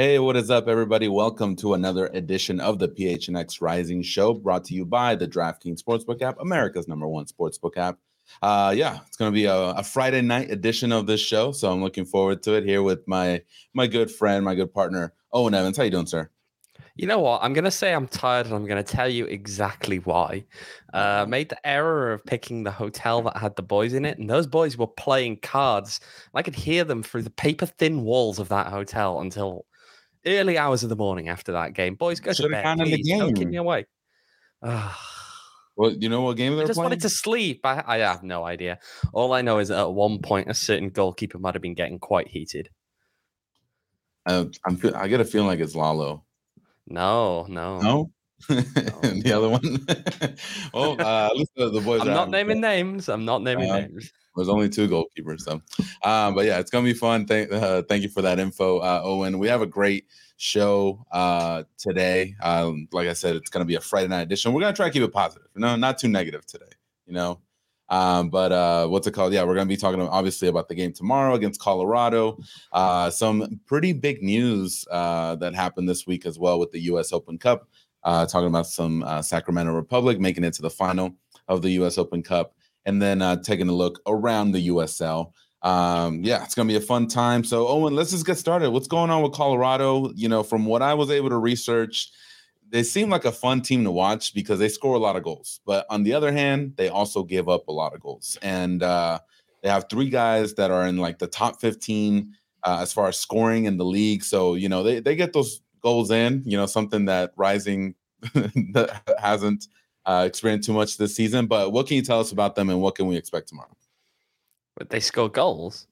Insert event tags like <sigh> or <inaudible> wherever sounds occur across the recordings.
Hey, what is up, everybody? Welcome to another edition of the PHNX Rising Show, brought to you by the DraftKings Sportsbook app, America's number one sportsbook app. Uh, yeah, it's going to be a, a, Friday night edition of this show, so I'm looking forward to it. Here with my my good friend, my good partner, Owain Evans. How you doing, sir? You know what? I'm going to say I'm tired and I'm going to tell you exactly why. Uh, made the error of picking the hotel that had the boys in it, and those boys were playing cards. I could hear them through the paper thin walls of that hotel until early hours of the morning after that game. Boys, go Should've to bed. Please. Don't keep me away. well, you know what game they're I just playing? wanted to sleep. I, I have no idea. All I know is that at one point, a certain goalkeeper might have been getting quite heated. Uh, I'm, I get a feeling like it's Lalo. No, no, no. <laughs> the other one. well, <laughs> <laughs> uh, the, the boys. I'm not naming names. I'm not naming uh, names. There's only two goalkeepers, so. Um, but yeah, it's gonna be fun. Thank, uh, thank you for that info, uh, Owain. We have a great show uh, today. Um, like I said, it's gonna be a Friday night edition. We're gonna try to keep it positive. No, not too negative today. You know, um, but uh, what's it called? Yeah, we're going to be talking obviously about the game tomorrow against Colorado. Uh, some pretty big news uh, that happened this week as well with the U.S. Open Cup. Uh, talking about some uh, Sacramento Republic making it to the final of the U.S. Open Cup, and then uh, taking a look around the USL. Um, yeah, it's to be a fun time. So, Owain, let's just get started. What's going on with Colorado? You know, from what I was able to research they seem like a fun team to watch because they score a lot of goals. But on the other hand, they also give up a lot of goals. And uh, they have three guys that are in like the top 15 uh, as far as scoring in the league. So, you know, they, they get those goals in, you know, something that Rising <laughs> hasn't uh, experienced too much this season. But what can you tell us about them and what can we expect tomorrow? But they score goals.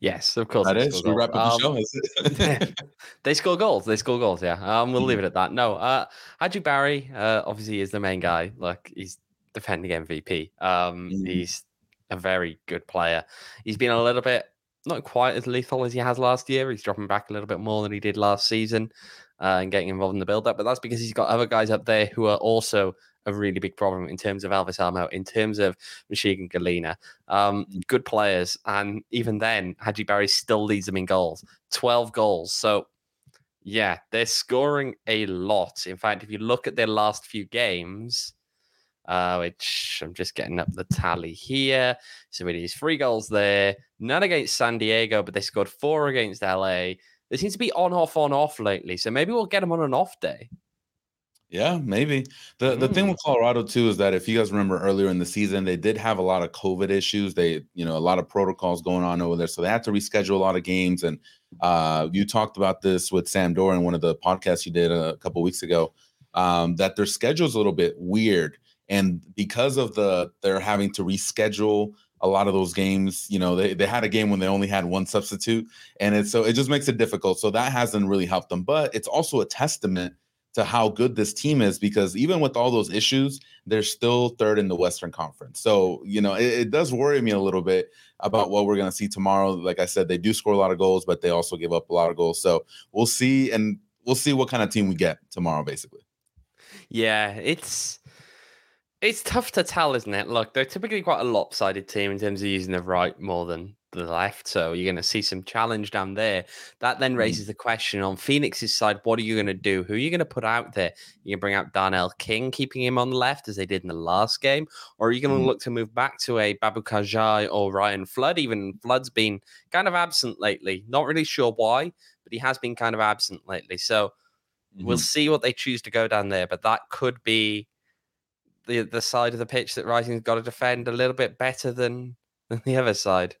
Yes, of course. That is. We wrap up the um, show. <laughs> they score goals. They score goals. Yeah. Um, we'll leave mm-hmm. it at that. No. Uh, Hadji Barry, uh, obviously, is the main guy. Like he's defending MVP. Um, mm. he's a very good player. He's been a little bit not quite as lethal as he has last year. He's dropping back a little bit more than he did last season uh, and getting involved in the build up. But that's because he's got other guys up there who are also a really big problem in terms of Elvis Elmo, in terms of Michee Ngalina. Um, good players. And even then, Hadji Barry still leads them in goals 12 goals. So, yeah, they're scoring a lot. In fact, if you look at their last few games, uh, which I'm just getting up the tally here. So it is three goals there, none against San Diego, but they scored four against LA. They seem to be on off on off lately. So maybe we'll get them on an off day. Yeah, maybe. The the thing with mm. Colorado too is that if you guys remember earlier in the season, they did have a lot of COVID issues. They, you know, a lot of protocols going on over there. So they had to reschedule a lot of games. And uh you talked about this with Sam Dorr in one of the podcasts you did a couple weeks ago. Um, that their schedule's a little bit weird. And because of the they're having to reschedule a lot of those games, you know, they, they had a game when they only had one substitute. And it's so it just makes it difficult. So that hasn't really helped them. But it's also a testament to how good this team is because even with all those issues, they're still third in the Western Conference. So, you know, it, it does worry me a little bit about what we're going to see tomorrow. Like I said, they do score a lot of goals, but they also give up a lot of goals. So we'll see. And we'll see what kind of team we get tomorrow, basically. Yeah, it's. It's tough to tell, isn't it? Look, they're typically quite a lopsided team in terms of using the right more than the left. So you're going to see some challenge down there. That then mm-hmm. raises the question on Phoenix's side what are you going to do? Who are you going to put out there? You going to bring out Darnell King, keeping him on the left as they did in the last game? Or are you going to mm. look to move back to a Babu Kajai or Ryan Flood? Even Flood's been kind of absent lately. Not really sure why, but he has been kind of absent lately. So mm-hmm. we'll see what they choose to go down there. But that could be the the side of the pitch that Rising's got to defend a little bit better than, <laughs> than the other side.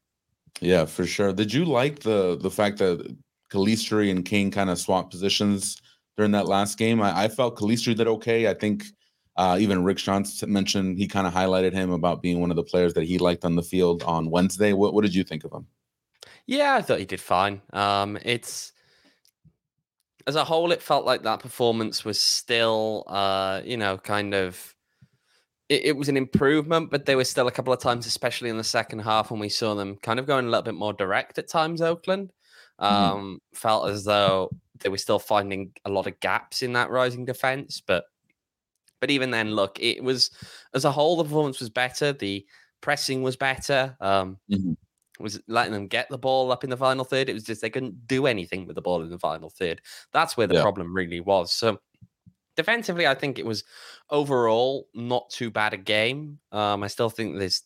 Yeah, for sure. Did you like the the fact that Calistri and King kind of swapped positions during that last game? I, I felt Calistri did okay. I think uh, even Rick Schantz mentioned he kind of highlighted him about being one of the players that he liked on the field on Wednesday. What what did you think of him? Yeah, I thought he did fine. Um, it's as a whole, it felt like that performance was still, uh, you know, kind of it, it, was an improvement, but there were still a couple of times, especially in the second half, when we saw them kind of going a little bit more direct at times. Oakland mm-hmm. um, mm. felt as though they were still finding a lot of gaps in that rising defense, but but even then, look, it was as a whole the performance was better. The pressing was better. Um, mm-hmm. was letting them get the ball up in the final third. It was just they couldn't do anything with the ball in the final third. That's where the yeah. problem really was. So defensively, I think it was overall not too bad a game. Um, I still think there's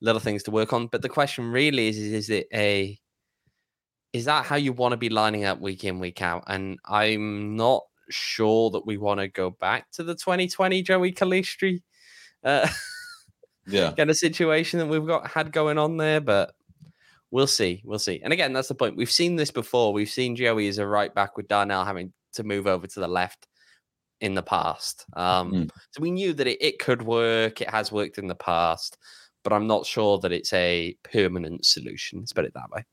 little things to work on, but the question really is: is, it a is that how you want to be lining up week in week out? And I'm not sure that we want to go back to the 2020 Joey Calistri. Uh, <laughs> yeah, kind of situation that we've got had going on there, but we'll see. We'll see. And again, that's the point. We've seen this before. We've seen Joey as a right back with Darnell having to move over to the left in the past. Um, mm. So we knew that it, it could work. It has worked in the past, but I'm not sure that it's a permanent solution. Let's put it that way.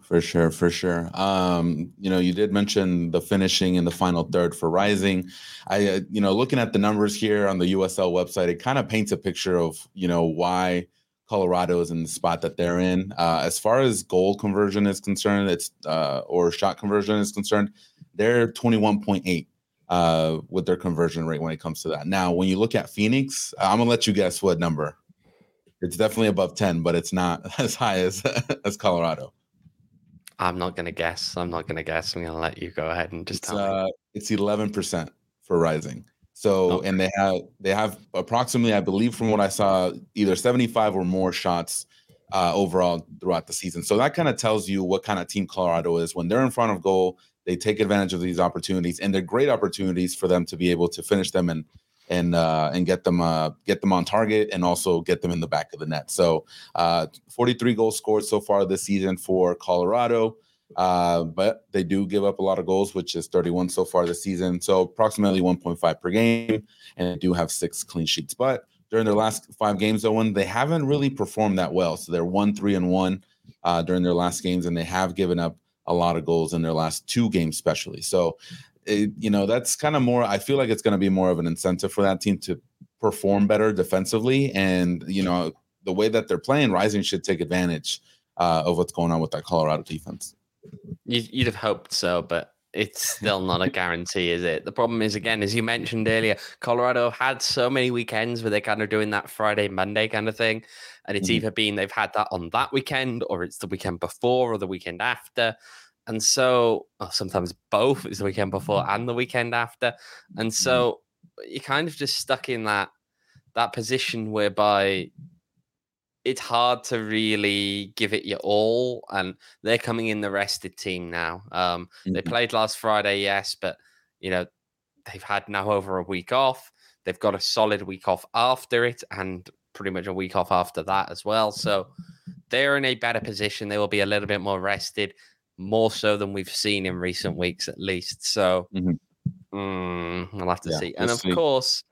For sure, for sure. Um, you know, you did mention the finishing in the final third for Rising. I, uh, you know, looking at the numbers here on the USL website, it kind of paints a picture of you know why Colorado is in the spot that they're in. Uh, as far as goal conversion is concerned, it's uh, or shot conversion is concerned, they're 21.8 uh, with their conversion rate when it comes to that. Now, when you look at Phoenix, I'm gonna let you guess what number. It's definitely above 10, but it's not <laughs> as high as <laughs> as Colorado. I'm not gonna guess. I'm not gonna guess. I'm gonna let you go ahead and just it's, tell uh, me. It's 11 percent for Rising. So, okay. and they have they have approximately, I believe, from what I saw, either 75 or more shots uh, overall throughout the season. So that kind of tells you what kind of team Colorado is when they're in front of goal they take advantage of these opportunities, and they're great opportunities for them to be able to finish them and and uh, and get them uh, get them on target and also get them in the back of the net. So, uh, 43 goals scored so far this season for Colorado, uh, but they do give up a lot of goals, which is 31 so far this season. So approximately 1.5 per game, and they do have six clean sheets. But during their last five games, Owain, they haven't really performed that well. So they're one, three, and one uh, during their last games, and they have given up a lot of goals in their last two games, especially. So, it, you know, that's kind of more. I feel like it's going to be more of an incentive for that team to perform better defensively, and you know, the way that they're playing, Rising should take advantage uh, of what's going on with that Colorado defense. You'd have hoped so, but it's still not a guarantee, is it? The problem is, again, as you mentioned earlier, Colorado had so many weekends where they're kind of doing that Friday, Monday kind of thing. And it's mm-hmm. either been they've had that on that weekend or it's the weekend before or the weekend after. And so sometimes both is the weekend before and the weekend after. And mm-hmm. so mm-hmm. you're kind of just stuck in that that position whereby it's hard to really give it your all. And they're coming in the rested team now. Um, mm-hmm. They played last Friday, yes, but you know they've had now over a week off. They've got a solid week off after it, and pretty much a week off after that as well. So they're in a better position. They will be a little bit more rested, more so than we've seen in recent weeks, at least. So mm-hmm. Mm, I'll have to yeah, see. And of see. course,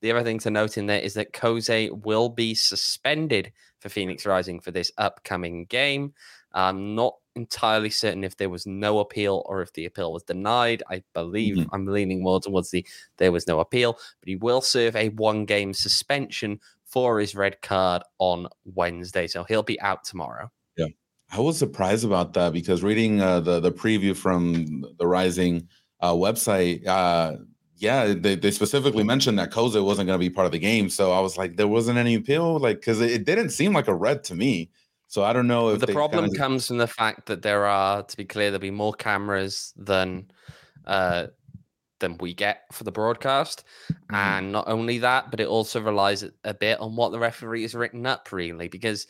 the other thing to note in there is that Koze will be suspended for Phoenix Rising for this upcoming game. I'm not entirely certain if there was no appeal or if the appeal was denied. I believe mm-hmm. I'm leaning more towards the there was no appeal, but he will serve a one game suspension for his red card on Wednesday. So he'll be out tomorrow. Yeah. I was surprised about that because reading uh, the the preview from the Rising uh, website, uh, yeah, they, they specifically mentioned that Koza wasn't going to be part of the game. So I was like, there wasn't any appeal, like because it, it, didn't seem like a red to me. So I don't know if the problem kinda... comes from the fact that there are, to be clear, there'll be more cameras than uh, than we get for the broadcast. Mm-hmm. And not only that, but it also relies a bit on what the referee has written up, really, because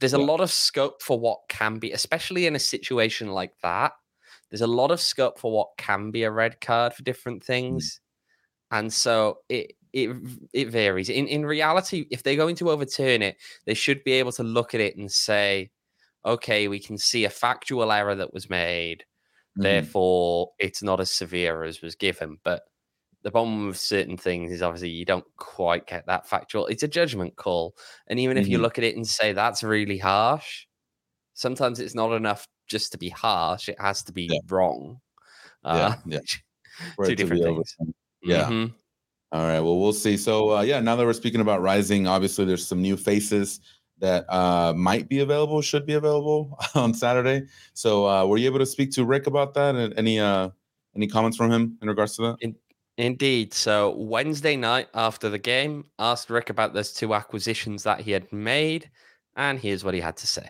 there's a lot of scope for what can be, especially in a situation like that. There's a lot of scope for what can be a red card for different mm-hmm. things. And so it it it varies. In in reality, if they're going to overturn it, they should be able to look at it and say, okay, we can see a factual error that was made Mm-hmm. Therefore, it's not as severe as was given. But the problem with certain things is obviously you don't quite get that factual. It's a judgment call. And even if mm-hmm. you look at it and say that's really harsh, sometimes it's not enough just to be harsh. It has to be yeah. wrong. Uh, yeah. <laughs> yeah. two different things. Yeah. Mm-hmm. All right. Well, we'll see. So, uh, yeah, now that we're speaking about rising, obviously there's some new faces that uh, might be available, should be available <laughs> on Saturday. So, uh, were you able to speak to Rick about that? And any uh, any comments from him in regards to that? In- Indeed. So Wednesday night after the game, asked Rick about those two acquisitions that he had made, and here's what he had to say.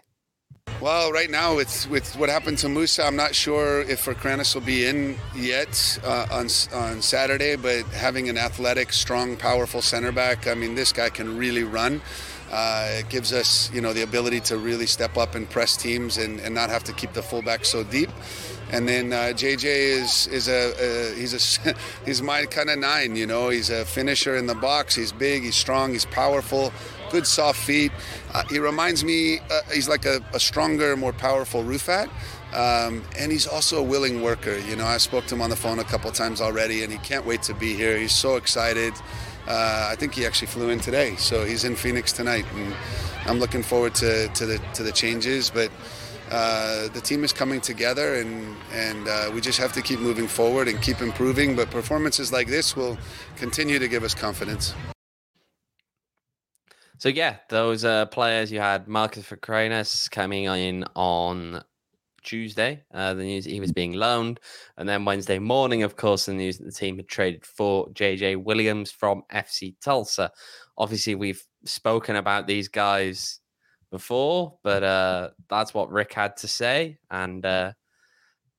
Well, right now, with with what happened to Musa, I'm not sure if Ferkranus will be in yet uh, on on Saturday. But having an athletic, strong, powerful center back, I mean, this guy can really run. Uh, it gives us, you know, the ability to really step up and press teams and, and not have to keep the fullback so deep. And then uh, JJ is is a, a he's a <laughs> he's my kind of nine, you know. He's a finisher in the box. He's big. He's strong. He's powerful. Good soft feet. Uh, he reminds me. Uh, he's like a, a, stronger, more powerful Rufat. Um, and he's also a willing worker. You know, I spoke to him on the phone a couple times already, and he can't wait to be here. He's so excited. Uh, I think he actually flew in today, so he's in Phoenix tonight, and I'm looking forward to, to the to the changes. But uh, the team is coming together, and and uh, we just have to keep moving forward and keep improving. But performances like this will continue to give us confidence. So yeah, those uh, players you had Marcus Ferkranus coming in on Tuesday. Uh, the news he was being loaned, and then Wednesday morning, of course, the news that the team had traded for JJ Williams from FC Tulsa. Obviously, we've spoken about these guys before, but uh, that's what Rick had to say, and uh,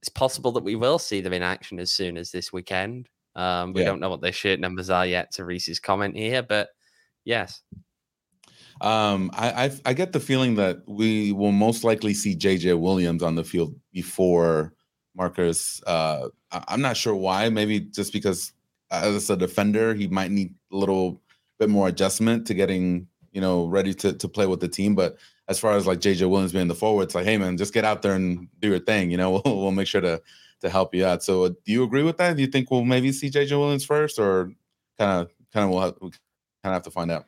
it's possible that we will see them in action as soon as this weekend. Um, we yeah. don't know what their shirt numbers are yet. To Reese's comment here, but yes. Um, I, I, I get the feeling that we will most likely see JJ Williams on the field before Marcus. Uh, I'm not sure why. Maybe just because as a defender, he might need a little bit more adjustment to getting you know, ready to to play with the team. But as far as like JJ Williams being the forward, it's like, hey man, just get out there and do your thing. You know, <laughs> we'll, we'll make sure to to help you out. So, uh, do you agree with that? Do you think we'll maybe see JJ Williams first, or kind of kind of we'll kind of have to find out?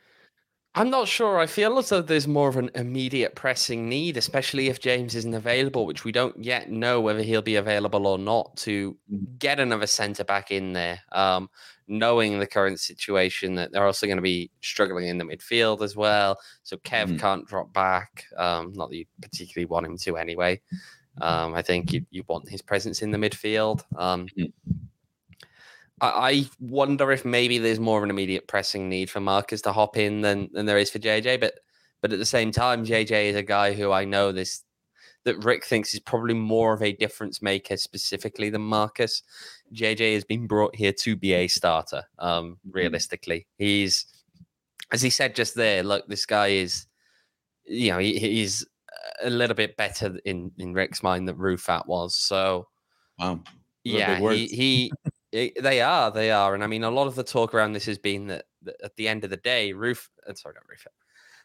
I'm not sure. I feel as though there's more of an immediate pressing need, especially if James isn't available, which we don't yet know whether he'll be available or not, to mm-hmm. get another centre back in there. Um, knowing the current situation that they're also going to be struggling in the midfield as well. So Kev mm-hmm. can't drop back. Um, not that you particularly want him to anyway. Um, I think you, you want his presence in the midfield. Um, mm-hmm. I wonder if maybe there's more of an immediate pressing need for Marcus to hop in than, than there is for JJ. But but at the same time, JJ is a guy who I know this that Rick thinks is probably more of a difference maker specifically than Marcus. JJ has been brought here to be a starter. Um, mm-hmm. realistically, he's as he said just there. Look, this guy is, you know, he, he's a little bit better in in Rick's mind than Rufat was. So, wow. Yeah, he, he <laughs> they are, they are, and I mean, a lot of the talk around this has been that, that at the end of the day, Roof, uh, sorry, not Roof,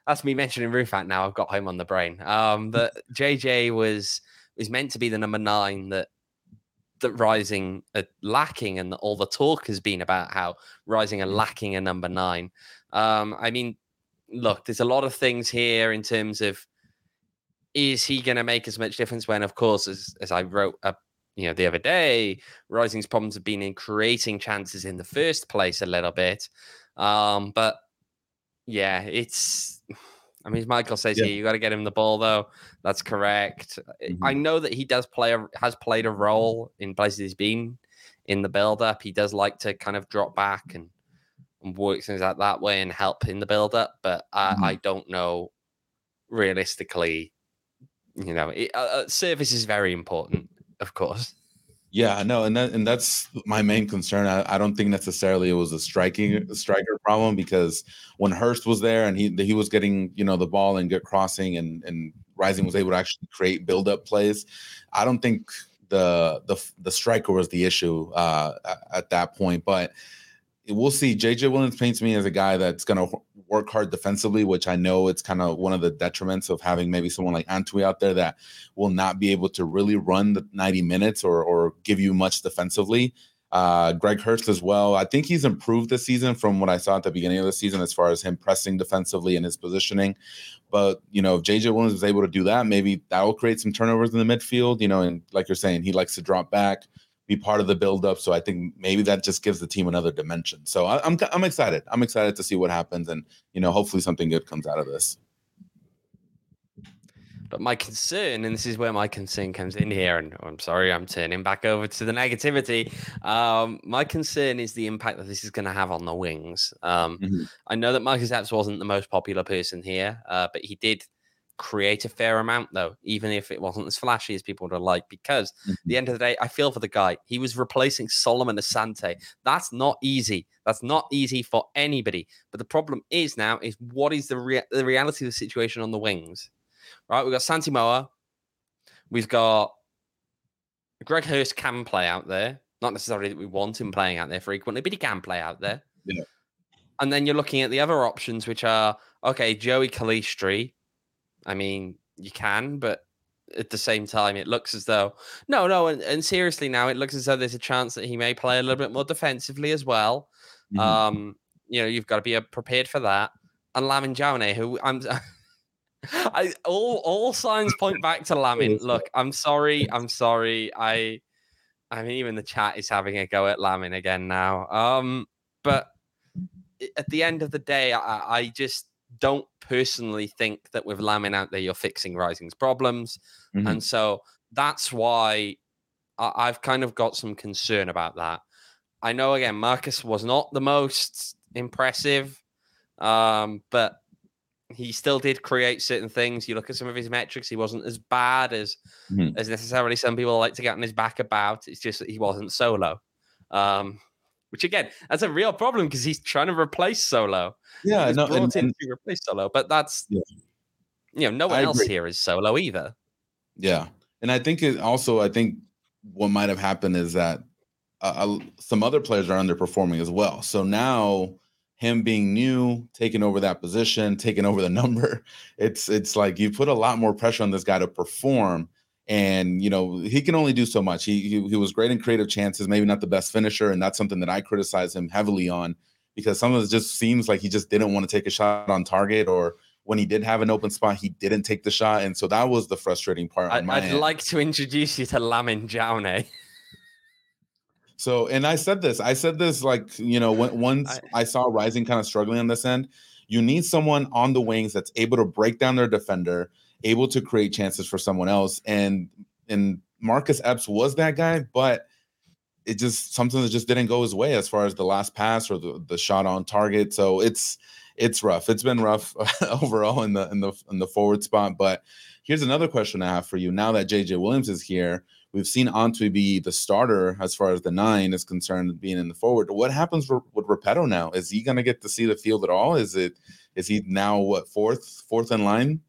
that's me mentioning Rufat now. I've got home on the brain. Um, <laughs> that JJ was was meant to be the number nine that that Rising are lacking, and all the talk has been about how Rising are mm. lacking a number nine. Um, I mean, look, there's a lot of things here in terms of is he going to make as much difference when, of course, as as I wrote a you know, the other day, Rising's problems have been in creating chances in the first place a little bit. Um, but yeah, it's. <sighs> I mean, Michael says yeah. here, you got to get him the ball, though. That's correct. Mm-hmm. I know that he does play a, has played a role in places he's been in the build up. He does like to kind of drop back and, and work things out that way and help in the build up. But I, mm-hmm. I don't know realistically, you know, it, uh, uh service is very important of course. Yeah, no, and that and that's my main concern. I, I don't think necessarily it was a striking mm-hmm. striker problem because when Hurst was there and he he was getting you know the ball and good crossing and and Rising was able to actually create build up plays. I don't think the the the striker was the issue uh, at that point, but we'll see. JJ Williams paints me as a guy that's going to work hard defensively, which I know it's kind of one of the detriments of having maybe someone like Antwi out there that will not be able to really run the 90 minutes or or give you much defensively. Uh, Greg Hurst as well. I think he's improved this season from what I saw at the beginning of the season as far as him pressing defensively and his positioning. But you know, if JJ Williams is able to do that, maybe that will create some turnovers in the midfield. You know, and like you're saying, he likes to drop back be part of the buildup. So I think maybe that just gives the team another dimension. So I, am I'm, I'm excited. I'm excited to see what happens, and you know, hopefully something good comes out of this. But my concern, and this is where my concern comes in here, and I'm sorry, I'm turning back over to the negativity. Um, my concern is the impact that this is going to have on the wings. Um, mm-hmm. I know that Marcus Epps wasn't the most popular person here, uh, but he did create a fair amount though, even if it wasn't as flashy as people would have liked. Because Mhm. at the end of the day, I feel for the guy. He was replacing Solomon Asante. That's not easy. That's not easy for anybody. But the problem is now is what is the rea- the reality of the situation on the wings? Right, we've got Santi Moar, we've got Greg Hurst can play out there. Not necessarily that we want him playing out there frequently, but he can play out there. Yeah. And then you're looking at the other options, which are okay, Joey Calistri. I mean, you can, but at the same time, it looks as though no, no, and, and seriously now, it looks as though there's a chance that he may play a little bit more defensively as well. Mhm. Um, you know, you've got to be uh, prepared for that. And Lamin Jawneh, who I'm <laughs> I all all signs point back to <laughs> Lamin. Look, I'm sorry, <laughs> I'm sorry. I I mean even the chat is having a go at Lamin again now. Um, but at the end of the day, I, I just don't personally think that with Lamin out there, you're fixing Rising's problems. Mhm. And so that's why I, I've kind of got some concern about that. I know again, Marcus was not the most impressive, um, but he still did create certain things. You look at some of his metrics; he wasn't as bad as Mhm. as necessarily some people like to get on his back about. It's just that he wasn't solo, um, which again, that's a real problem because he's trying to replace solo. Yeah, was no, brought and, in and- to replace solo, but that's Yeah. you know no one I else agree. here is solo either. Yeah, and I think it also. I think what might have happened is that uh, some other players are underperforming as well. So now him being new, taking over that position, taking over the <laughs> number, it's it's like you put a lot more pressure on this guy to perform. And you know he can only do so much. He, he he was great in creative chances, maybe not the best finisher, and that's something that I criticize him heavily on because some of it just seems like he just didn't want to take a shot on target, or when he did have an open spot, he didn't take the shot, and so that was the frustrating part. on I, I'd end. like to introduce you to Lamin Jawneh. So, and I said this, I said this like, you know, when, once I- I, saw Rising kind of struggling on this end, you need someone on the wings that's able to break down their defender, able to create chances for someone else. And and Marcus Epps was that guy, but it just something that just didn't go his way as far as the last pass or the, the shot on target. So it's it's rough. It's been rough <laughs> overall in the in the in the forward spot. But here's another question I have for you. Now that JJ Williams is here, we've seen Antwi be the starter as far as the nine is concerned, being in the forward. What happens with, with Repetto now? Is he going to get to see the field at all? Is it is he now what fourth fourth in line?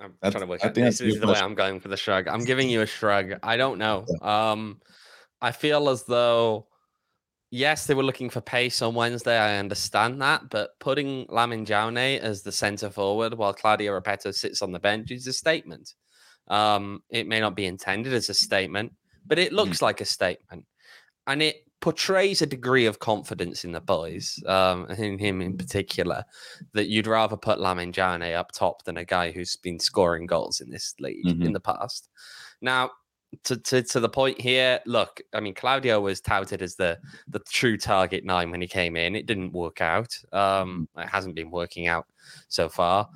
I'm That's- trying to work I out. think This is the way. I'm going for the shrug. I'm giving you a shrug. I don't know. Um, I feel as though, yes, they were looking for pace on Wednesday. I understand that, but putting Lamin Jawneh as the centre forward while Claudio Repetto sits on the bench is a statement. Um, it may not be intended as a statement, but it looks like a statement, and it portrays a degree of confidence in the boys, um, in him in particular, that you'd rather put Lamin Jawneh up top than a guy who's been scoring goals in this league Mhm. in the past. Now, to, to to the point here, look, I mean, Claudio was touted as the the true target nine when he came in. It didn't work out. Um, it hasn't been working out so far.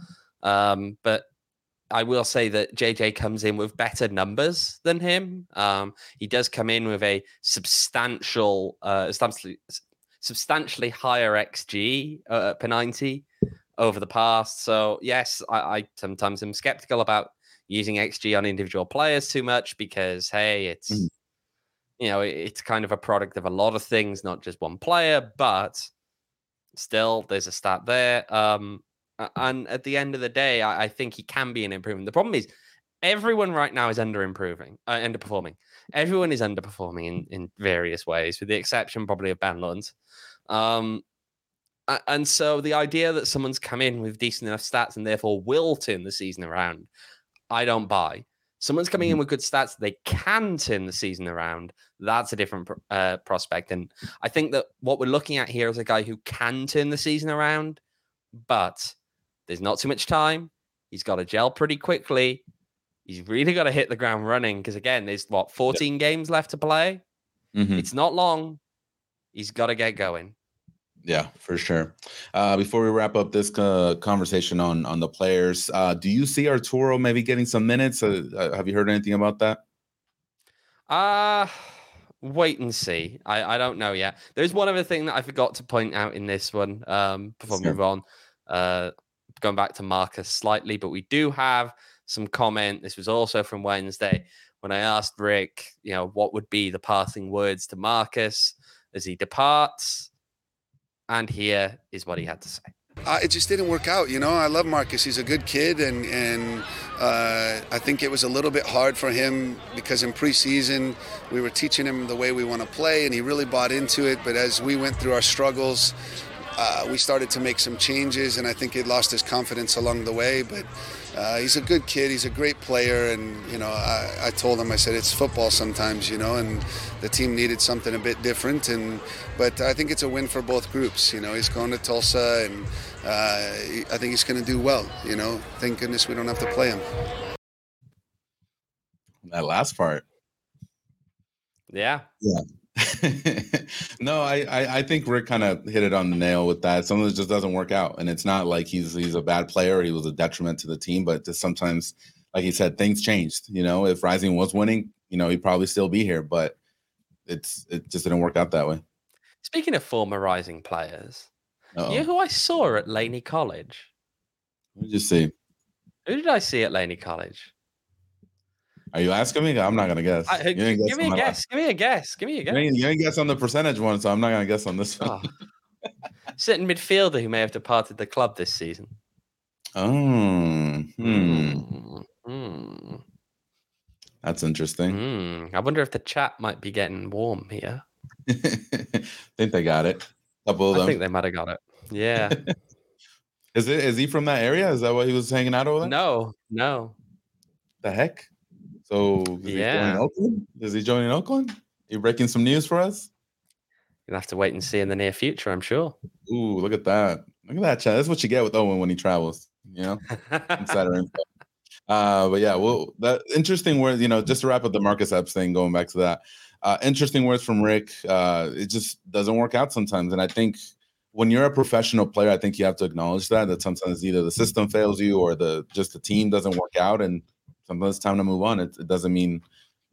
Um, but I will say that JJ comes in with better numbers than him. Um, he does come in with a substantial, uh, substantially, substantially higher XG uh, per 90 over the past. So, yes, I, I sometimes am skeptical about using XG on individual players too much because, hey, it's. Mhm. You know, it- it's kind of a product of a lot of things, not just one player, but still, there's a stat there. Um, and at the end of the day, I, I think he can be an improvement. The problem is everyone right now is under improving, uh, underperforming. Everyone is underperforming in, in various ways, with the exception probably of Ben Lundt. Um, and so the idea that someone's come in with decent enough stats and therefore will turn the season around, I don't buy. Someone's coming in with good stats, they can turn the season around. That's a different uh, prospect. And I think that what we're looking at here is a guy who can turn the season around, but there's not too much time. He's got to gel pretty quickly. He's really got to hit the ground running because, again, there's what, 14 games left to play? Mhm. It's not long. He's got to get going. Yeah, for sure. Uh, before we wrap up this uh, conversation on on the players, uh, do you see Arturo maybe getting some minutes? Uh, uh, have you heard anything about that? Uh wait and see. I, I don't know yet. There's one other thing that I forgot to point out in this one um before we Sure. move on. Uh going back to Marcus slightly, but we do have some comment. This was also from Wednesday when I asked Rick, you know, what would be the passing words to Marcus as he departs. And here is what he had to say. Uh, it just didn't work out, you know. I love Marcus; he's a good kid, and and uh, I think it was a little bit hard for him because in preseason we were teaching him the way we want to play, and he really bought into it. But as we went through our struggles, uh, we started to make some changes, and I think he lost his confidence along the way. But uh, he's a good kid. He's a great player, and you know, I, I, told him, I said, it's football sometimes, you know, and the team needed something a bit different. And but I think it's a win for both groups. You know, he's going to Tulsa, and uh, I think he's going to do well. You know, thank goodness we don't have to play him. That last part. Yeah. Yeah. <laughs> no, I, I, I think Rick kind of hit it on the nail with that. Some of it just doesn't work out, and it's not like he's he's a bad player. he was a detriment to the team, but just sometimes, like he said, things changed. You know, if Rising was winning, you know, he'd probably still be here, but it's it just didn't work out that way. Speaking of former Rising players, Uh-oh. you know who I saw at Laney College? Let me just see. Who did I see at Laney College? Are you asking me? I'm not gonna guess. I, give, me give me a guess. Give me a guess. Give me a guess. You ain't, you ain't guess on the percentage one, so I'm not gonna guess on this one. Oh. Sitting midfielder who may have departed the club this season. Oh, hmm. Mm. That's interesting. Mm. I wonder if the chat might be getting warm here. <laughs> think they got it. Couple of them. I think they might have got it. Yeah. <laughs> is it? Is he from that area? Is that why he was hanging out over there? No, no. The heck? So is yeah, he Oakland? Is he joining Oakland? Are you breaking some news for us? You'll have to wait and see in the near future, I'm sure. Ooh, look at that! Look at that, chat. That's what you get with Owain when he travels. You know, <laughs> insider info. Uh, but yeah, well, that interesting words. You know, just to wrap up the Marcus Epps thing, going back to that. Uh, interesting words from Rick. Uh, it just doesn't work out sometimes, and I think when you're a professional player, I think you have to acknowledge that that sometimes either the system fails you or the just the team doesn't work out, and sometimes it's time to move on. It, it doesn't mean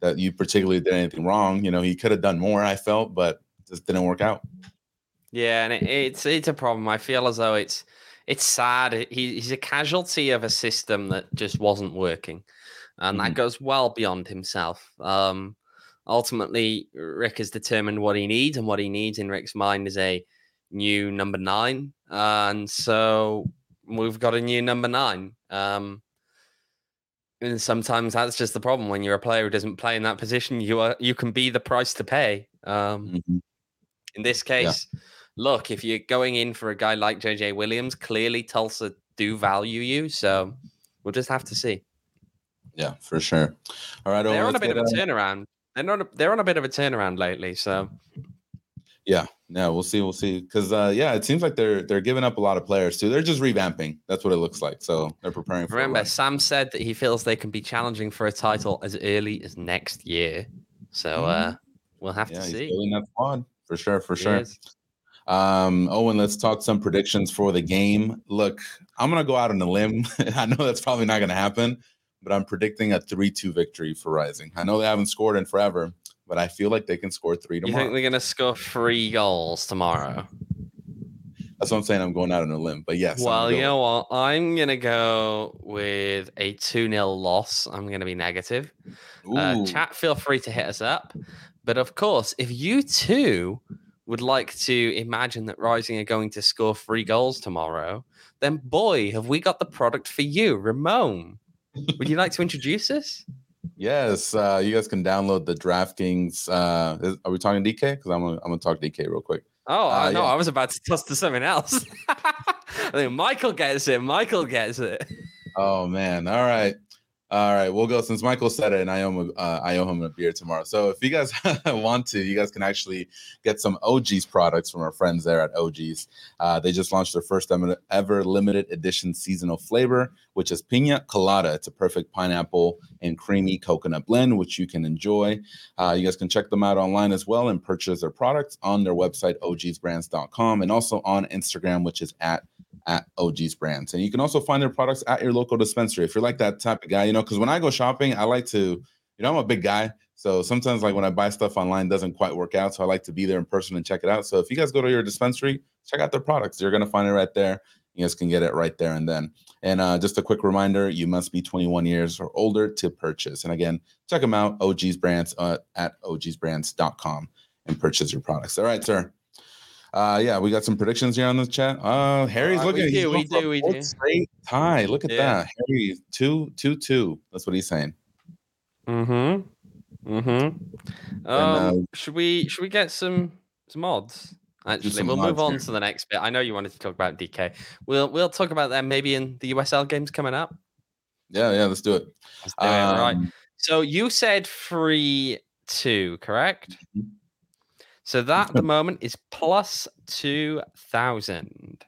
that you particularly did anything wrong. You know, he could have done more. I felt, but just didn't work out. Yeah, and it, it's it's a problem. I feel as though it's it's sad. He, he's a casualty of a system that just wasn't working, and mm-hmm. that goes well beyond himself. Um, ultimately, Rick has determined what he needs, and what he needs in Rick's mind is a new number nine, and so we've got a new number nine. Um, and sometimes that's just the problem when you're a player who doesn't play in that position. You are you can be the price to pay. Um, mm-hmm. In this case, yeah. look, if you're going in for a guy like JJ Williams, clearly Tulsa do value you. So we'll just have to see. Yeah, for sure. All right, they're on a bit of a turnaround. They're on a, they're on a bit of a turnaround lately. So yeah, yeah, we'll see, we'll see. Because uh, yeah, it seems like they're they're giving up a lot of players too. They're just revamping. That's what it looks like. So they're preparing. for Remember, Sam said that he feels they can be challenging for a title as early as next year. So uh, mm-hmm. we'll have yeah, to see. He's that squad for sure, for he sure. Is. Um, Owain, let's talk some predictions for the game. Look, I'm gonna go out on a limb. <laughs> I know that's probably not gonna happen, but I'm predicting a 3-2 victory for Rising. I know they haven't scored in forever, but I feel like they can score three tomorrow. You think they're gonna score three goals tomorrow? That's what I'm saying. I'm going out on a limb, but yes. Well, you know what? I'm gonna go with a two 0 loss. I'm gonna be negative. Uh, chat, feel free to hit us up. But of course, if you too would like to imagine that Rising are going to score three goals tomorrow, then boy, have we got the product for you, Ramon. Would you like to introduce us? Yes, uh, you guys can download the DraftKings. Uh, is, are we talking DK? Because I'm gonna I'm gonna talk DK real quick. Oh, uh, no, yeah. I was about to toss to something else. <laughs> I think Michael gets it. Michael gets it. Oh man! All right. All right, we'll go since Michael said it, and I owe him, uh, owe him a beer tomorrow. So if you guys <laughs> want to, you guys can actually get some OG's products from our friends there at OG's. Uh, they just launched their first ever limited edition seasonal flavor, which is Pina Colada. It's a perfect pineapple and creamy coconut blend, which you can enjoy. Uh, you guys can check them out online as well and purchase their products on their website, ogsbrands.com, and also on Instagram, which is at at OG's Brands. And you can also find their products at your local dispensary if you're like that type of guy, you know, because when I go shopping, I like to, you know, I'm a big guy. So sometimes like when I buy stuff online doesn't quite work out. So I like to be there in person and check it out. So if you guys go to your dispensary, check out their products. You're gonna find it right there. You guys can get it right there and then. And uh, just a quick reminder: you must be 21 years or older to purchase. And again, check them out, OG's Brands uh, at ogsbrands.com and purchase your products. All right, sir. Uh, yeah, we got some predictions here on the chat. Uh, Harry's Uh, looking. we do, we do, we do. Straight tie. Look at Yeah. that, Harry. Two, two, two. That's what he's saying. Mm-hmm. Mm-hmm. Um, uh, should we should we get some some odds? Actually, some we'll move on here. to the next bit. I know you wanted to talk about DK. We'll we'll talk about that maybe in the USL games coming up. Yeah, yeah. Let's do it. Let's do it, right. Um, So you said three two, correct? So that at the moment is plus two thousand.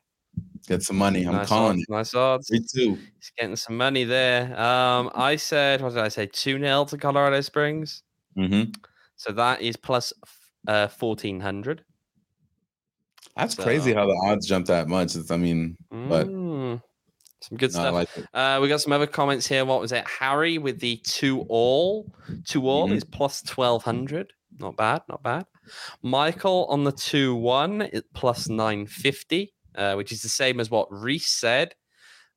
Get some money. I'm nice calling odds, it. nice odds. Three, two. He's getting some money there. Um, I said, what did I say? 2 0 to Colorado Springs. Mm-hmm. So that is plus uh, 1400. That's crazy how the odds jumped that much. It's, I mean, But- Mm, some good stuff. like. Uh, we got some other comments here. What was it? Harry with the two all. Two all Mhm. is plus 1200. Not bad, not bad. Michael on the 2 1 is plus 950, uh, which is the same as what Reese said.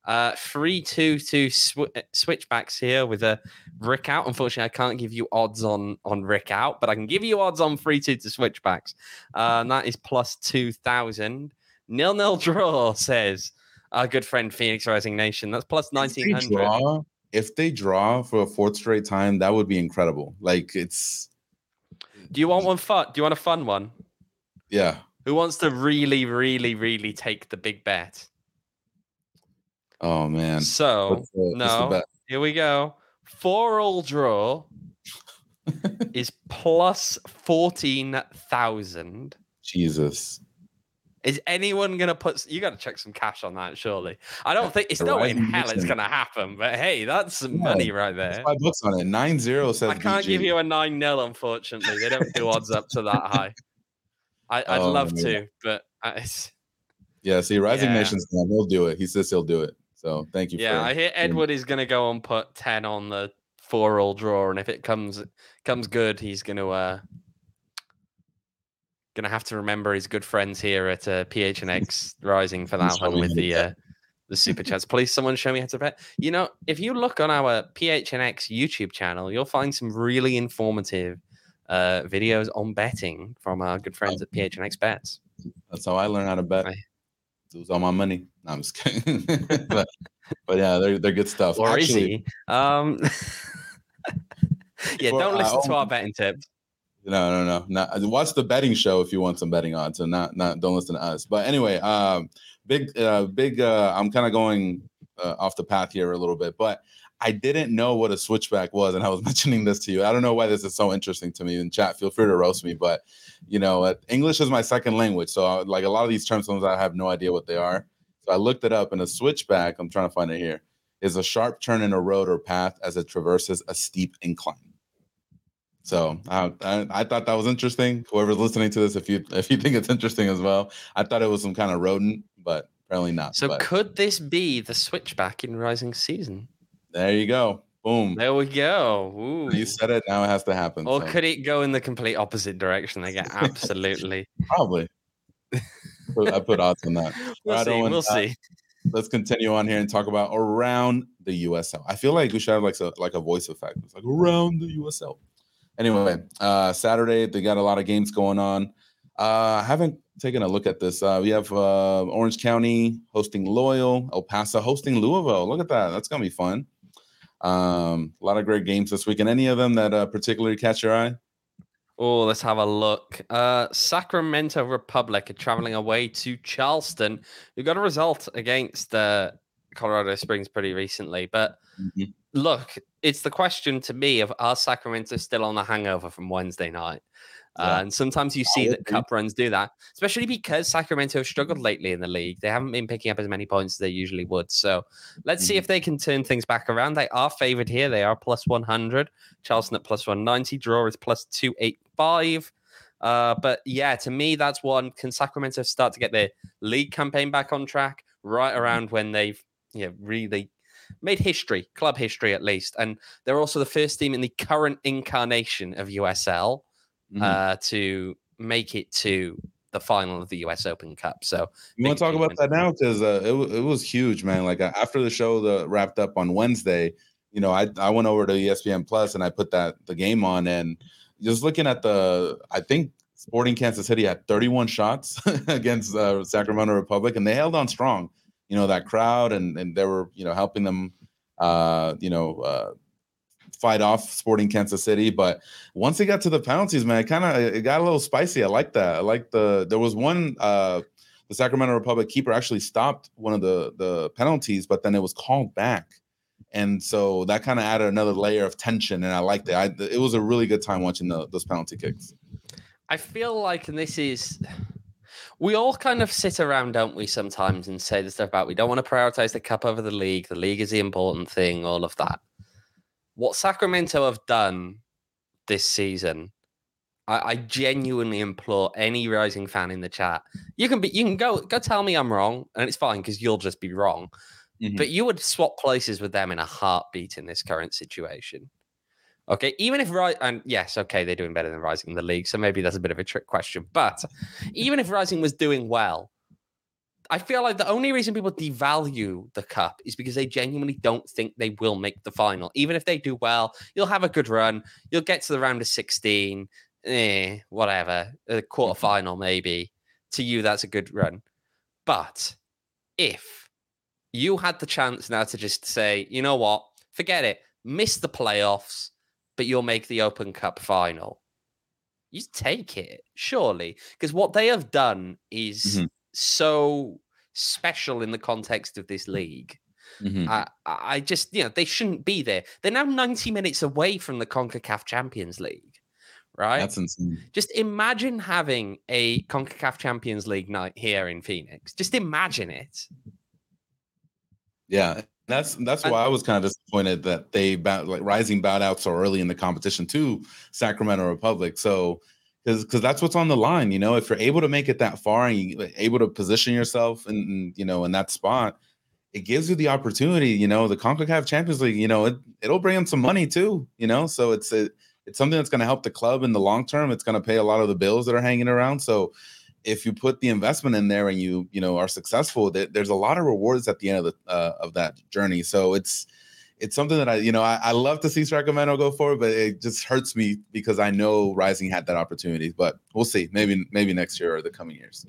Uh, 3 2 to sw- uh, switchbacks here with a Rick out. Unfortunately, I can't give you odds on, on Rick out, but I can give you odds on 3 2 to switchbacks. Uh, and that is plus 2000. Nil nil draw says our good friend Phoenix Rising Nation. That's plus If they 1900. draw, if they draw for a fourth straight time, that would be incredible. Like it's, Do you want one fun? Do you want a fun one? yeah. Who wants to really, really, really take the big bet? Oh man. So the- no, here we go. Four all draw <laughs> is plus fourteen thousand. Jesus. Is anyone gonna put? You got to check some cash on that, surely. I don't think it's The no way in hell it's gonna happen. But hey, that's some Yeah, money right there. five bucks on it. Nine zero says I can't give you a nine 0 unfortunately. They don't do odds up to that <laughs> high. I, I'd Oh, love yeah. to, but uh, it's, Yeah, see, Rising Yeah. Nation's he'll do it. He says he'll do it. So thank you yeah. for I hear Edward is gonna go and put ten on the four all draw, and if it comes comes good, he's gonna uh gonna have to remember his good friends here at uh, PHNX <laughs> Rising for that one with the uh, the super chats. Please, someone show me how to bet. You know, if you look on our PHNX YouTube channel, you'll find some really informative uh, videos on betting from our good friends at PHNX Bets. That's how I learn how to bet. I- Lose all my money. No, I'm just kidding. <laughs> but, but yeah, they're they're good stuff. Or Actually? Um, <laughs> yeah, don't I listen to our betting tips. No, no, no. Not watch the betting show if you want some betting odds. So not not don't listen to us. But anyway, um, big uh big uh I'm kind of going uh, off the path here a little bit, but I didn't know what a switchback was, and I was <laughs> mentioning this to you. I don't know why this is so interesting to me. In chat, feel free to roast me, but you know, uh, English is my second language, so I, like a lot of these terms, sometimes I have no idea what they are. So I looked it up, and a switchback. I'm trying to find it here. Is a sharp turn in a road or path as it traverses a steep incline. So I, I I thought that was interesting. Whoever's listening to this, if you if you think it's interesting as well, I thought it was some kind of rodent, but apparently not. So but could this be the switchback in Rising Season? there you go. Boom. There we go. Ooh. You said it. Now it has to happen. Or so could it go in the complete opposite direction? They get absolutely. <laughs> probably. I put odds on that. <laughs> we'll Right see. on, We'll uh, see. Let's continue on here and talk about around the USL. I feel like we should have like a like a voice effect. It's like around the USL. Anyway, uh Saturday they got a lot of games going on. Uh I haven't taken a look at this. Uh we have uh Orange County hosting Loyal, El Paso hosting Louisville. Look at that. That's gonna be fun. Um a lot of great games this week. And any of them that uh, particularly catch your eye? Oh, let's have a look. Uh, Sacramento Republic are traveling away to Charleston, who got a result against uh, Colorado Springs pretty recently. But Mhm. look, it's the question to me of are Sacramento still on the hangover from Wednesday night? Yeah. Uh, and sometimes you see that cup runs do that, especially because Sacramento have struggled lately in the league. They haven't been picking up as many points as they usually would. So let's see Mhm. if they can turn things back around. They are favored here. They are plus 100. Charleston at plus 190. Draw is plus 285. Uh, but yeah, to me, that's one. Can Sacramento start to get their league campaign back on track right around when they've know, really made history, club history at least? And they're also the first team in the current incarnation of USL Mhm. uh, to make it to the final of the U.S. Open Cup. So you want to talk about that now because uh, it it was huge, man. Like after the show the wrapped up on Wednesday, you know, I I went over to ESPN Plus and I put that the game on and just looking at the I think Sporting Kansas City had 31 shots <laughs> against uh, Sacramento Republic and they held on strong. You know that crowd and and they were you know helping them, uh, you know. Uh, fight off Sporting Kansas City. But once they got to the penalties, man, it kind of it got a little spicy. I like that. I like the there was one uh the Sacramento Republic keeper actually stopped one of the the penalties, but then it was called back. And so that kind of added another layer of tension, and I liked it. I, it was a really good time watching the, those penalty kicks. I feel like, and this is, we all kind of sit around, don't we, sometimes, and say the stuff about we don't want to prioritize the cup over the league. The league is the important thing, all of that what Sacramento have done this season, I, I, genuinely implore any Rising fan in the chat. You can be, you can go go tell me I'm wrong, and it's fine because you'll just be wrong. Mm-hmm. But you would swap places with them in a heartbeat in this current situation. Okay, even if right and yes, okay, they're doing better than Rising in the league, so maybe that's a bit of a trick question. But even if Rising was doing well, I feel like the only reason people devalue the cup is because they genuinely don't think they will make the final. Even if they do well, you'll have a good run. You'll get to the round of 16, eh, whatever, a quarter final maybe. To you, that's a good run. But if you had the chance now to just say, you know what, forget it, miss the playoffs, but you'll make the Open Cup final, you take it, surely. Because what they have done is. Mm-hmm so special in the context of this league. Mm-hmm. I, I just, you know, they shouldn't be there. They're now 90 minutes away from the CONCACAF Champions League, right? That's insane. Just imagine having a CONCACAF Champions League night here in Phoenix. Just imagine it. Yeah, that's that's why I was kind of disappointed that they like Rising bowed out so early in the competition to Sacramento Republic. So because because that's what's on the line. You know, if you're able to make it that far and you're able to position yourself and you know in that spot, it gives you the opportunity. You know, the Concacaf Champions League. You know, it it'll bring in some money too. You know, so it's a, it's something that's going to help the club in the long term. It's going to pay a lot of the bills that are hanging around. So if you put the investment in there and you you know are successful, there's a lot of rewards at the end of the uh, of that journey. So it's it's something that I, you know, I, I, love to see Sacramento go forward, but it just hurts me because I know Rising had that opportunity. But we'll see. Maybe maybe next year or the coming years.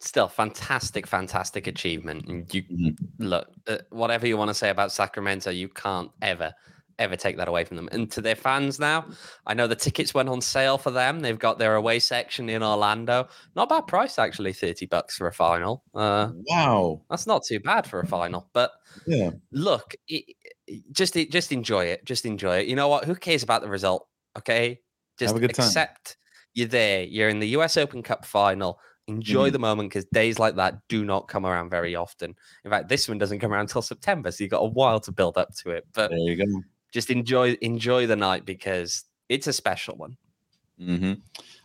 Still, fantastic, fantastic achievement. And you mm-hmm. look, uh, whatever you want to say about Sacramento, you can't ever ever take that away from them. And to their fans now, I know the tickets went on sale for them. They've got their away section in Orlando. Not bad price actually, 30 bucks for a final. Uh, wow. That's not too bad for a final. But yeah. Look, it, just just enjoy it. Just enjoy it. You know what? Who cares about the result? Okay? Just accept time. you're there. You're in the US Open Cup final. Enjoy mm. the moment because days like that do not come around very often. In fact, this one doesn't come around until September, so you've got a while to build up to it. But there you go just enjoy enjoy the night because it's a special one. Mm-hmm.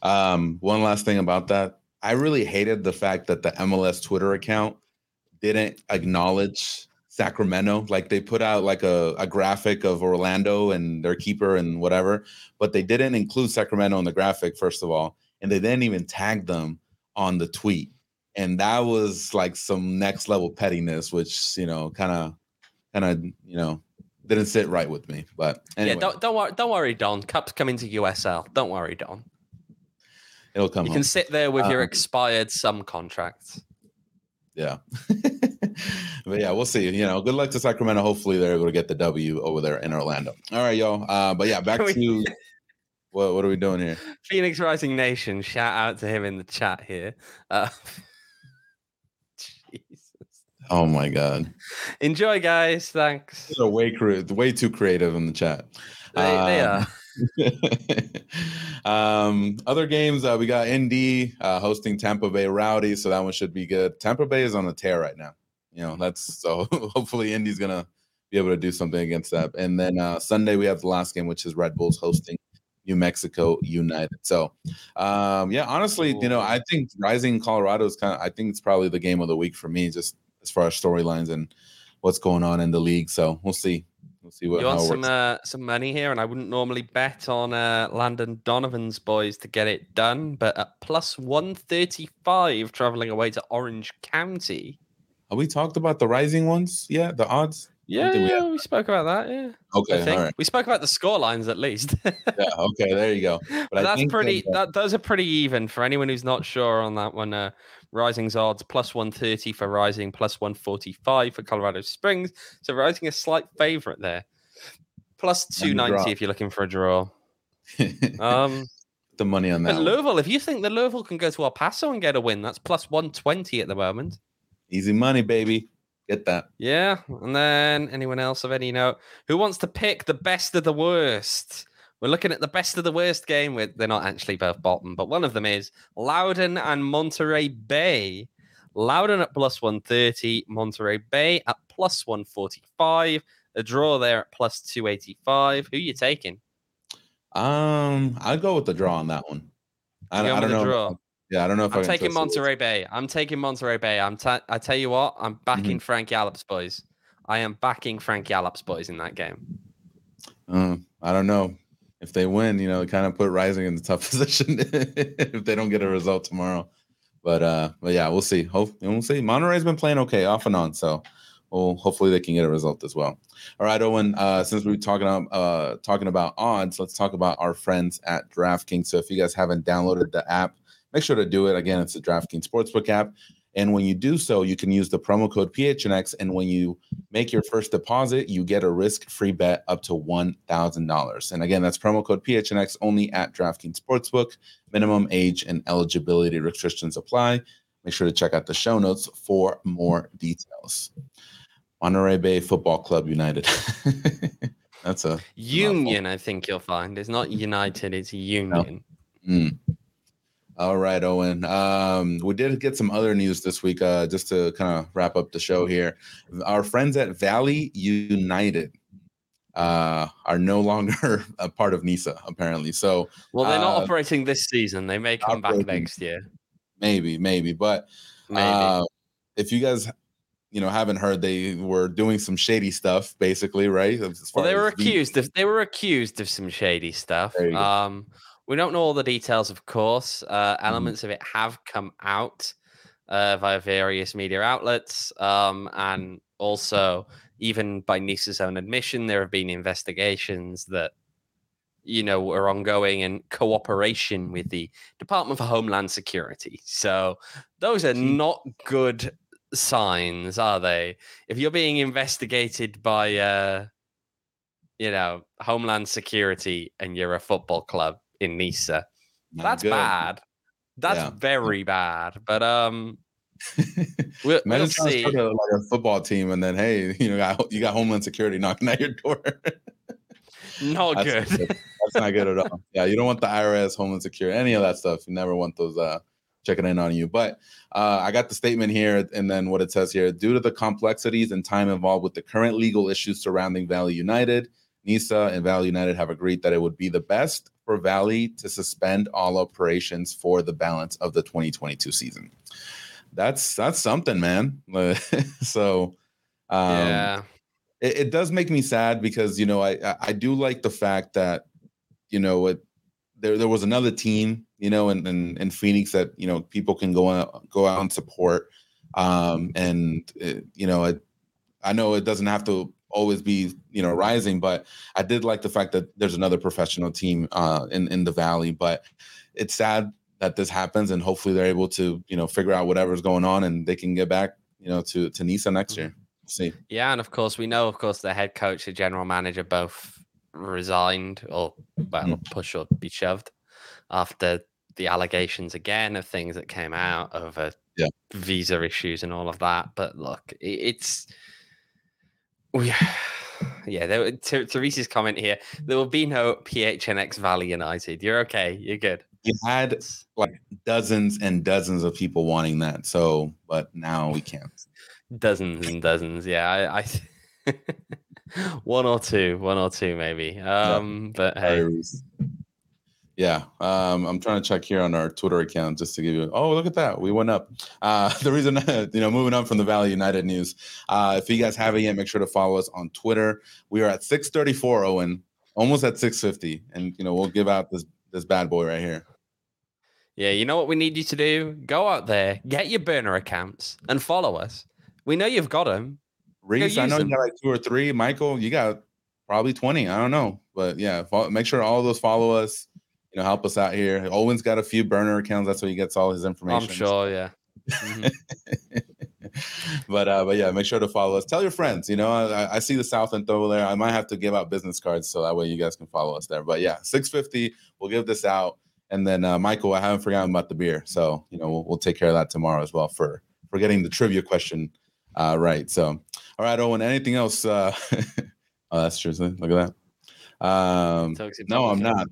Um, one last thing about that, I really hated the fact that the MLS Twitter account didn't acknowledge Sacramento. Like they put out like a, a graphic of Orlando and their keeper and whatever, but they didn't include Sacramento in the graphic, first of all. And they didn't even tag them on the tweet. And that was like some next level pettiness, which, you know, kind of, kind of, you know, didn't sit right with me. But anyway. yeah, don't don't worry, don't worry, Don. Cup's coming to USL. Don't worry, Don. It'll come. You home. can sit there with um, your expired sum contracts. Yeah, <laughs> but yeah, we'll see. You know, good luck to Sacramento. Hopefully, they're able to get the W over there in Orlando. All right, y'all. Uh, but yeah, back <laughs> to what what are we doing here? Phoenix Rising Nation. Shout out to him in the chat here. Uh, <laughs> Oh my god! Enjoy, guys. Thanks. They're way way too creative in the chat. They, um, they are. <laughs> um, other games, uh, we got Indy uh, hosting Tampa Bay Rowdy, so that one should be good. Tampa Bay is on a tear right now. You know, that's so <laughs> hopefully Indy's gonna be able to do something against that. And then uh, Sunday we have the last game, which is Red Bulls hosting New Mexico United. So, um, yeah, honestly, you know, I think Rising Colorado is kind of. I think it's probably the game of the week for me. Just as far as storylines and what's going on in the league. So we'll see. We'll see what You want some uh, some money here, and I wouldn't normally bet on uh, Landon Donovan's boys to get it done, but at plus one thirty five, traveling away to Orange County. Have we talked about the rising ones? Yeah, the odds. Yeah, we yeah, we spoke about that. Yeah, Okay, all right. we spoke about the score lines at least. <laughs> Yeah, okay, there you go. But I that's think that, pretty. uh, That, those are pretty even for anyone who's not sure on that one. Uh, Rising's odds plus one thirty for Rising, plus one forty five for Colorado Springs. So Rising is a slight favorite there. Plus two the ninety if you're looking for a draw. <laughs> Um, the money on that. but one. Louisville, if you think that Louisville can go to El Paso and get a win, that's plus one twenty at the moment. Easy money, baby. Get that. Yeah, and then anyone else of any note who wants to pick the best of the worst? We're looking at the best of the worst game. With they're not actually both bottom, but one of them is Loudoun and Monterey Bay. Loudoun at plus one thirty, Monterey Bay at plus one forty five. A draw there at plus two eighty five. Who you taking? Um, I'll go with the draw on that one. I, I don't know. draw. Yeah, I don't know if I I'm taking trust it. Monterey Bay. I'm taking Monterey Bay. I'm. ta- I tell you what, I'm backing Frank Yallop's boys. I am backing Frank Yallop's boys in that game. Uh, I don't know if they win. You know, kind of put Rising in the tough <laughs> position if they don't get a result tomorrow. But uh, but yeah, we'll see. Hope we'll see. Monterey's been playing okay off and on, so well, hopefully they can get a result as well. All right, Owain. Uh, since we we're talking about uh talking about odds, let's talk about our friends at DraftKings. So if you guys haven't downloaded the app, make sure to do it. Again, it's the DraftKings Sportsbook app. And when you do so, you can use the promo code PHNX. And when you make your first deposit, you get a risk free bet up to $1,000. And again, that's promo code PHNX only at DraftKings Sportsbook. Minimum age and eligibility restrictions apply. Make sure to check out the show notes for more details. Monterey Bay Football Club United. <laughs> that's a Union, I think you'll find. It's not United, it's Union. Mm. All right, Owain. Um, we did get some other news this week, uh, just to kind of wrap up the show here. Our friends at Valley United uh, are no longer <laughs> a part of NISA, apparently. So Well, they're not Uh, operating this season. They may come back next year. maybe, maybe. But Maybe. uh, if you guys, you know, haven't heard, they were doing some shady stuff, basically, right? As well, they were as the- accused of they were accused of some shady stuff. Go. We don't know all the details, of course. Uh, Mm-hmm. elements of it have come out uh, via various media outlets, um, and also even by Nisa's own admission, there have been investigations that you know are ongoing in cooperation with the Department for Homeland Security. So those are not good signs, are they? If you're being investigated by uh you know, Homeland Security and you're a football club in Nisa. That's good. bad. That's Yeah. very bad. But um we'll, <laughs> Imagine we'll to see. start a, like a football team, and then hey, <laughs> you know, got, you got Homeland Security knocking at your door. <laughs> Not That's good. That's not good at all. Yeah, you don't want the IRS, Homeland Security, any of that stuff. You never want those uh checking in on you. But uh, I got the statement here, and then what it says here: due to the complexities and time involved with the current legal issues surrounding Valley United, NISA and Valley United have agreed that it would be the best for Valley to suspend all operations for the balance of the 2022 season. That's that's something, man. <laughs> so, um, yeah. it, it does make me sad because you know I I- do like the fact that you know it there there was another team you know in in, in Phoenix that you know people can go out go out and support um and it, you know it, I know it doesn't have to always be you know rising but I did like the fact that there's another professional team uh in in the valley but it's sad that this happens and hopefully they're able to you know figure out whatever's going on and they can get back you know to to Nisa next year see Yeah, and of course we know, of course, the head coach, the general manager both resigned or well, Mm. push or be shoved after the allegations again of things that came out over Yeah. visa issues and all of that. But look, it's we yeah, there, to Teresa's comment here, there will be no PHNX Valley United. You're okay. You're good. you had like dozens and dozens of people wanting that. So, but now we can't. dozens and dozens. Yeah, I, I <laughs> one or two, one or two maybe. Um, but hey. Yeah, um, I'm trying to check here on our Twitter account just to give you. Oh, look at that, we went up. Uh, <laughs> the reason, <laughs> you know, moving on from the Valley United news. Uh, if you guys haven't yet, make sure to follow us on Twitter. We are at 634, Owain, almost at 650, and you know we'll give out this this bad boy right here. Yeah, you know what we need you to do? Go out there, get your burner accounts, and follow us. We know you've got them. Reese, I know them. you got like two or three. Michael, you got probably 20. I don't know, but yeah, make sure all those follow us you know, help us out here. Owain's got a few burner accounts. That's where he gets all his information. I'm sure, yeah. Mm-hmm. <laughs> but uh, but yeah, make sure to follow us. Tell your friends. You know, I, I see the South End over there. I might have to give out business cards so that way you guys can follow us there. But yeah, six fifty. We'll give this out, and then uh, Michael, I haven't forgotten about the beer, so you know we'll, we'll take care of that tomorrow as well for for getting the trivia question uh, right. So all right, Owain. Anything else? Uh, <laughs> oh, that's true. Look at that. Um, no, I'm not.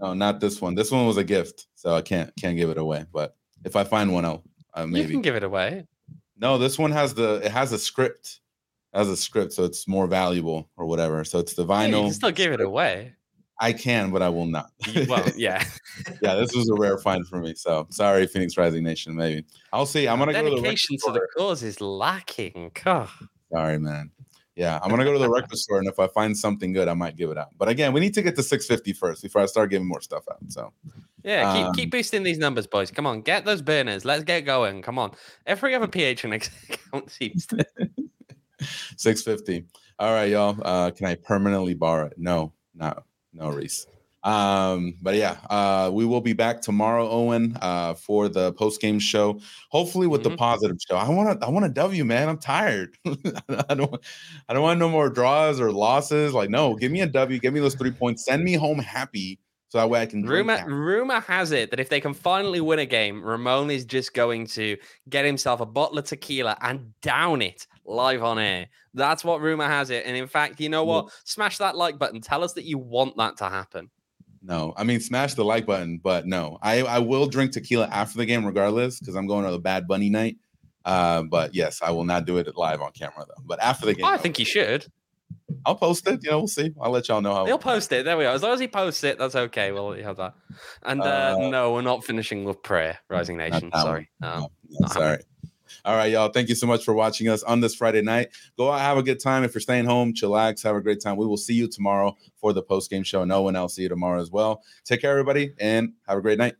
No, not this one. This one was a gift, so I can't can't give it away. But if I find one, I'll uh, maybe you can give it away. No, this one has the it has a script, it has a script, so it's more valuable or whatever. So it's the vinyl. Yeah, you can still give it away. I can, but I will not. well, <laughs> yeah, yeah. This was a rare find for me. So sorry, Phoenix Rising Nation. Maybe I'll see. I'm gonna Dedication go to the, to the cause is lacking. Sorry, man. Yeah, I'm gonna go to the record store, and if I find something good, I might give it out. But again, we need to get to 650 first before I start giving more stuff out. So yeah, keep um, keep boosting these numbers, boys. Come on, get those burners. Let's get going. Come on. Every other PH PHN <laughs> account seems to <laughs> 650. All right, y'all. Uh, can I permanently borrow it? No, no, no, Reese. Um, but yeah, uh, we will be back tomorrow, Owain, uh, for the post game show. Hopefully with mm-hmm. the positive show. I want to, I want a W, man. I'm tired. <laughs> I don't, I don't want no more draws or losses. Like, no, give me a W. Give me those three points. Send me home happy. So that way I can. Rumor, rumor has it that if they can finally win a game, Ramon is just going to get himself a bottle of tequila and down it live on air. That's what rumor has it. And in fact, you know what? Smash that like button. Tell us that you want that to happen. No, I mean smash the like button, but no, I I will drink tequila after the game regardless because I'm going to the Bad Bunny night. Uh, but yes, I will not do it live on camera though. But after the game, I think you should. I'll post it. You know, we'll see. I'll let y'all know how. He'll post it. There we go. As long as he posts it, that's okay. We'll have that. And uh, uh, no, we're not finishing with prayer, Rising Nation. Sorry. Um, no, sorry. All right, y'all. Thank you so much for watching us on this Friday night. Go out, have a good time. If you're staying home, chillax, have a great time. We will see you tomorrow for the post game show. No one else see you tomorrow as well. Take care, everybody, and have a great night.